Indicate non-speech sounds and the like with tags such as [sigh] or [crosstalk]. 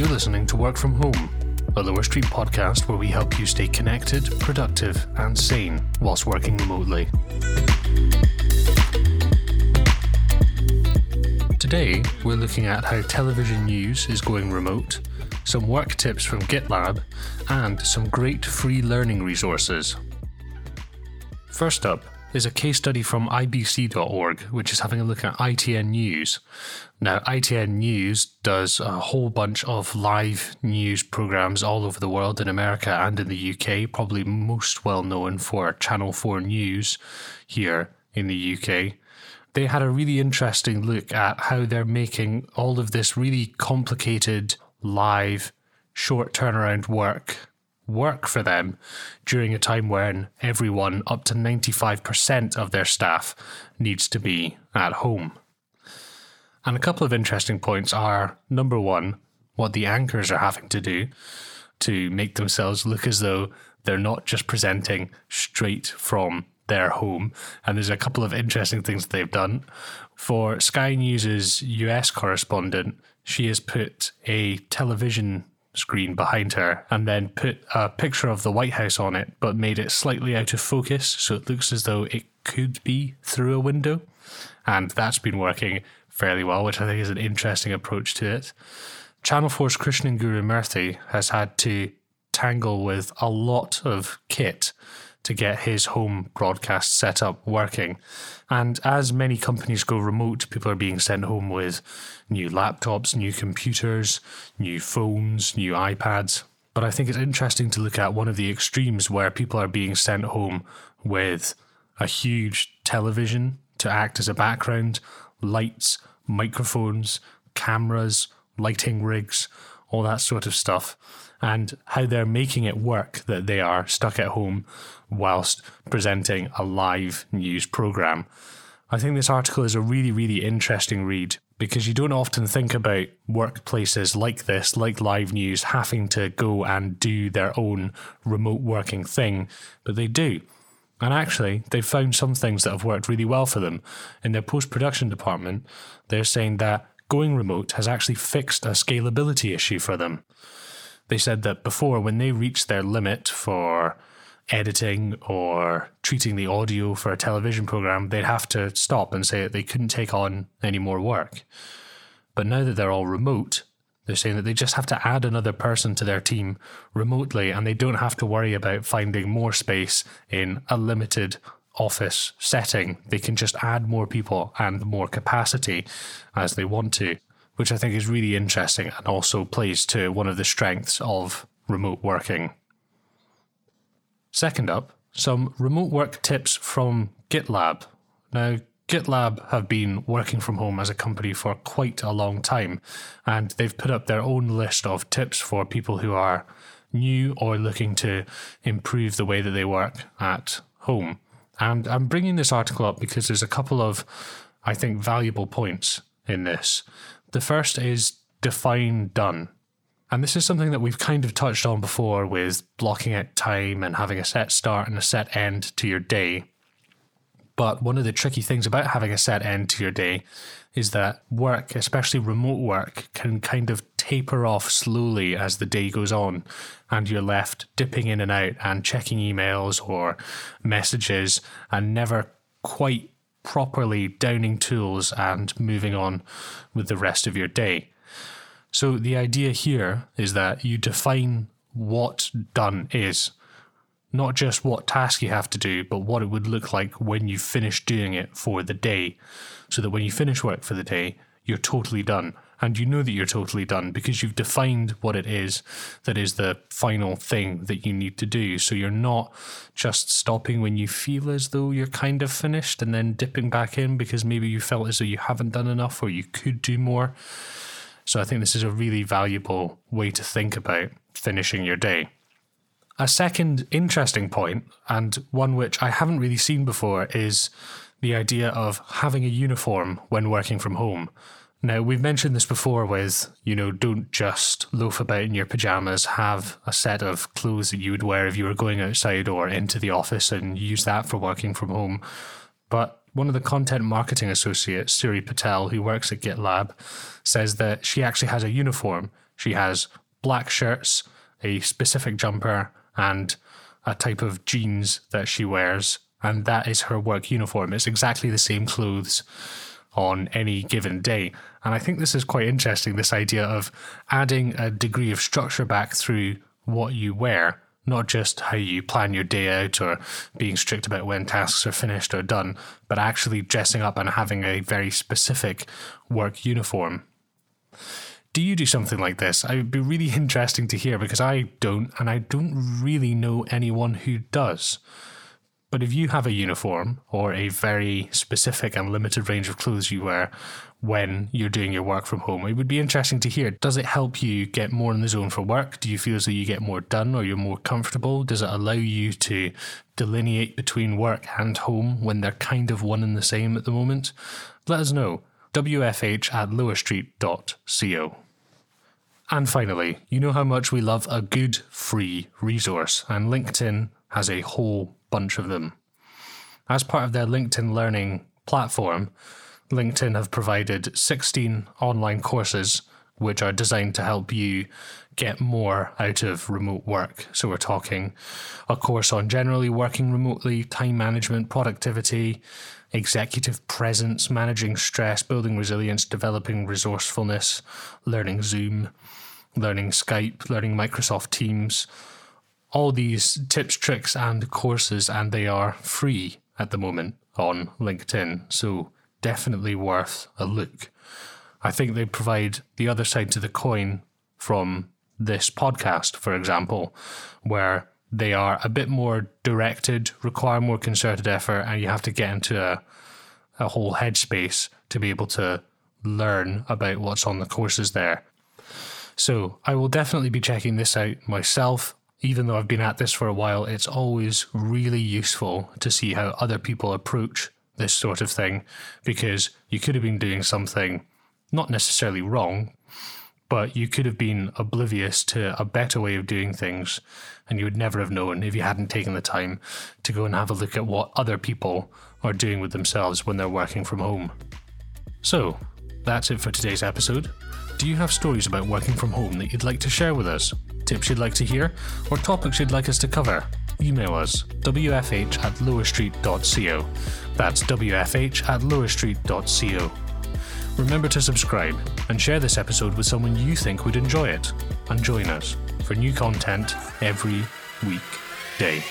You're listening to Work From Home, a Lower Street podcast where we help you stay connected, productive, and sane whilst working remotely. Today, we're looking at how television news is going remote, some work tips from GitLab, and some great free learning resources. First up is a case study from IBC.org, which is having a look at ITN News. Now, ITN News does a whole bunch of live news programs all over the world in America and in the UK, probably most well known for Channel 4 News here in the UK. They had a really interesting look at how they're making all of this really complicated live short turnaround work work for them during a time when everyone, up to 95% of their staff, needs to be at home. And a couple of interesting points are number one, what the anchors are having to do to make themselves look as though they're not just presenting straight from their home. And there's a couple of interesting things they've done. For Sky News's US correspondent, she has put a television screen behind her and then put a picture of the White House on it, but made it slightly out of focus so it looks as though it could be through a window. And that's been working fairly well, which I think is an interesting approach to it. Channel 4's Krishnan Guru Murthy has had to tangle with a lot of kit to get his home broadcast set up working. And as many companies go remote, people are being sent home with new laptops, new computers, new phones, new iPads. But I think it's interesting to look at one of the extremes where people are being sent home with a huge television to act as a background, lights, microphones, cameras, lighting rigs, all that sort of stuff, and how they're making it work that they are stuck at home whilst presenting a live news program. I think this article is a really, really interesting read because you don't often think about workplaces like this, like live news, having to go and do their own remote working thing, but they do. And actually, they've found some things that have worked really well for them. In their post production department, they're saying that going remote has actually fixed a scalability issue for them. They said that before, when they reached their limit for editing or treating the audio for a television program, they'd have to stop and say that they couldn't take on any more work. But now that they're all remote, they're saying that they just have to add another person to their team remotely and they don't have to worry about finding more space in a limited office setting. They can just add more people and more capacity as they want to, which I think is really interesting and also plays to one of the strengths of remote working. Second up, some remote work tips from GitLab. Now, GitLab have been working from home as a company for quite a long time, and they've put up their own list of tips for people who are new or looking to improve the way that they work at home. And I'm bringing this article up because there's a couple of, I think, valuable points in this. The first is define done. And this is something that we've kind of touched on before with blocking out time and having a set start and a set end to your day. But one of the tricky things about having a set end to your day is that work, especially remote work, can kind of taper off slowly as the day goes on, and you're left dipping in and out and checking emails or messages and never quite properly downing tools and moving on with the rest of your day. So the idea here is that you define what done is, not just what task you have to do, but what it would look like when you finish doing it for the day. So that when you finish work for the day, you're totally done. And you know that you're totally done because you've defined what it is that is the final thing that you need to do. So you're not just stopping when you feel as though you're kind of finished and then dipping back in because maybe you felt as though you haven't done enough or you could do more. So I think this is a really valuable way to think about finishing your day. A second interesting point, and one which I haven't really seen before, is the idea of having a uniform when working from home. Now, we've mentioned this before with, you know, don't just loaf about in your pajamas, have a set of clothes that you would wear if you were going outside or into the office and use that for working from home. But one of the content marketing associates, Suri Patel, who works at GitLab, says that she actually has a uniform. She has black shirts, a specific jumper, and a type of jeans that she wears, and that is her work uniform. It's exactly the same clothes on any given day. And I think this is quite interesting this idea of adding a degree of structure back through what you wear, not just how you plan your day out or being strict about when tasks are finished or done, but actually dressing up and having a very specific work uniform. Do you do something like this? It would be really [laughs] interesting to hear because I don't, and I don't really know anyone who does. But if you have a uniform or a very specific and limited range of clothes you wear when you're doing your work from home, it would be interesting to hear. Does it help you get more in the zone for work? Do you feel as though you get more done or you're more comfortable? Does it allow you to delineate between work and home when they're kind of one and the same at the moment? Let us know. WFH at lowerstreet.co. And finally, you know how much we love a good free resource, and LinkedIn has a whole bunch of them. As part of their LinkedIn Learning platform, LinkedIn have provided 16 online courses which are designed to help you get more out of remote work. So, we're talking a course on generally working remotely, time management, productivity, executive presence, managing stress, building resilience, developing resourcefulness, learning Zoom, learning Skype, learning Microsoft Teams, all these tips, tricks, and courses, and they are free at the moment on LinkedIn. So definitely worth a look. I think they provide the other side to the coin from this podcast, for example, where they are a bit more directed, require more concerted effort, and you have to get into a, a whole headspace to be able to learn about what's on the courses there. So I will definitely be checking this out myself even though I've been at this for a while, it's always really useful to see how other people approach this sort of thing because you could have been doing something not necessarily wrong, but you could have been oblivious to a better way of doing things and you would never have known if you hadn't taken the time to go and have a look at what other people are doing with themselves when they're working from home. So, that's it for today's episode. Do you have stories about working from home that you'd like to share with us? tips you'd like to hear, or topics you'd like us to cover, email us wfh at lowerstreet.co. That's wfh at lowerstreet.co. Remember to subscribe and share this episode with someone you think would enjoy it, and join us for new content every week day.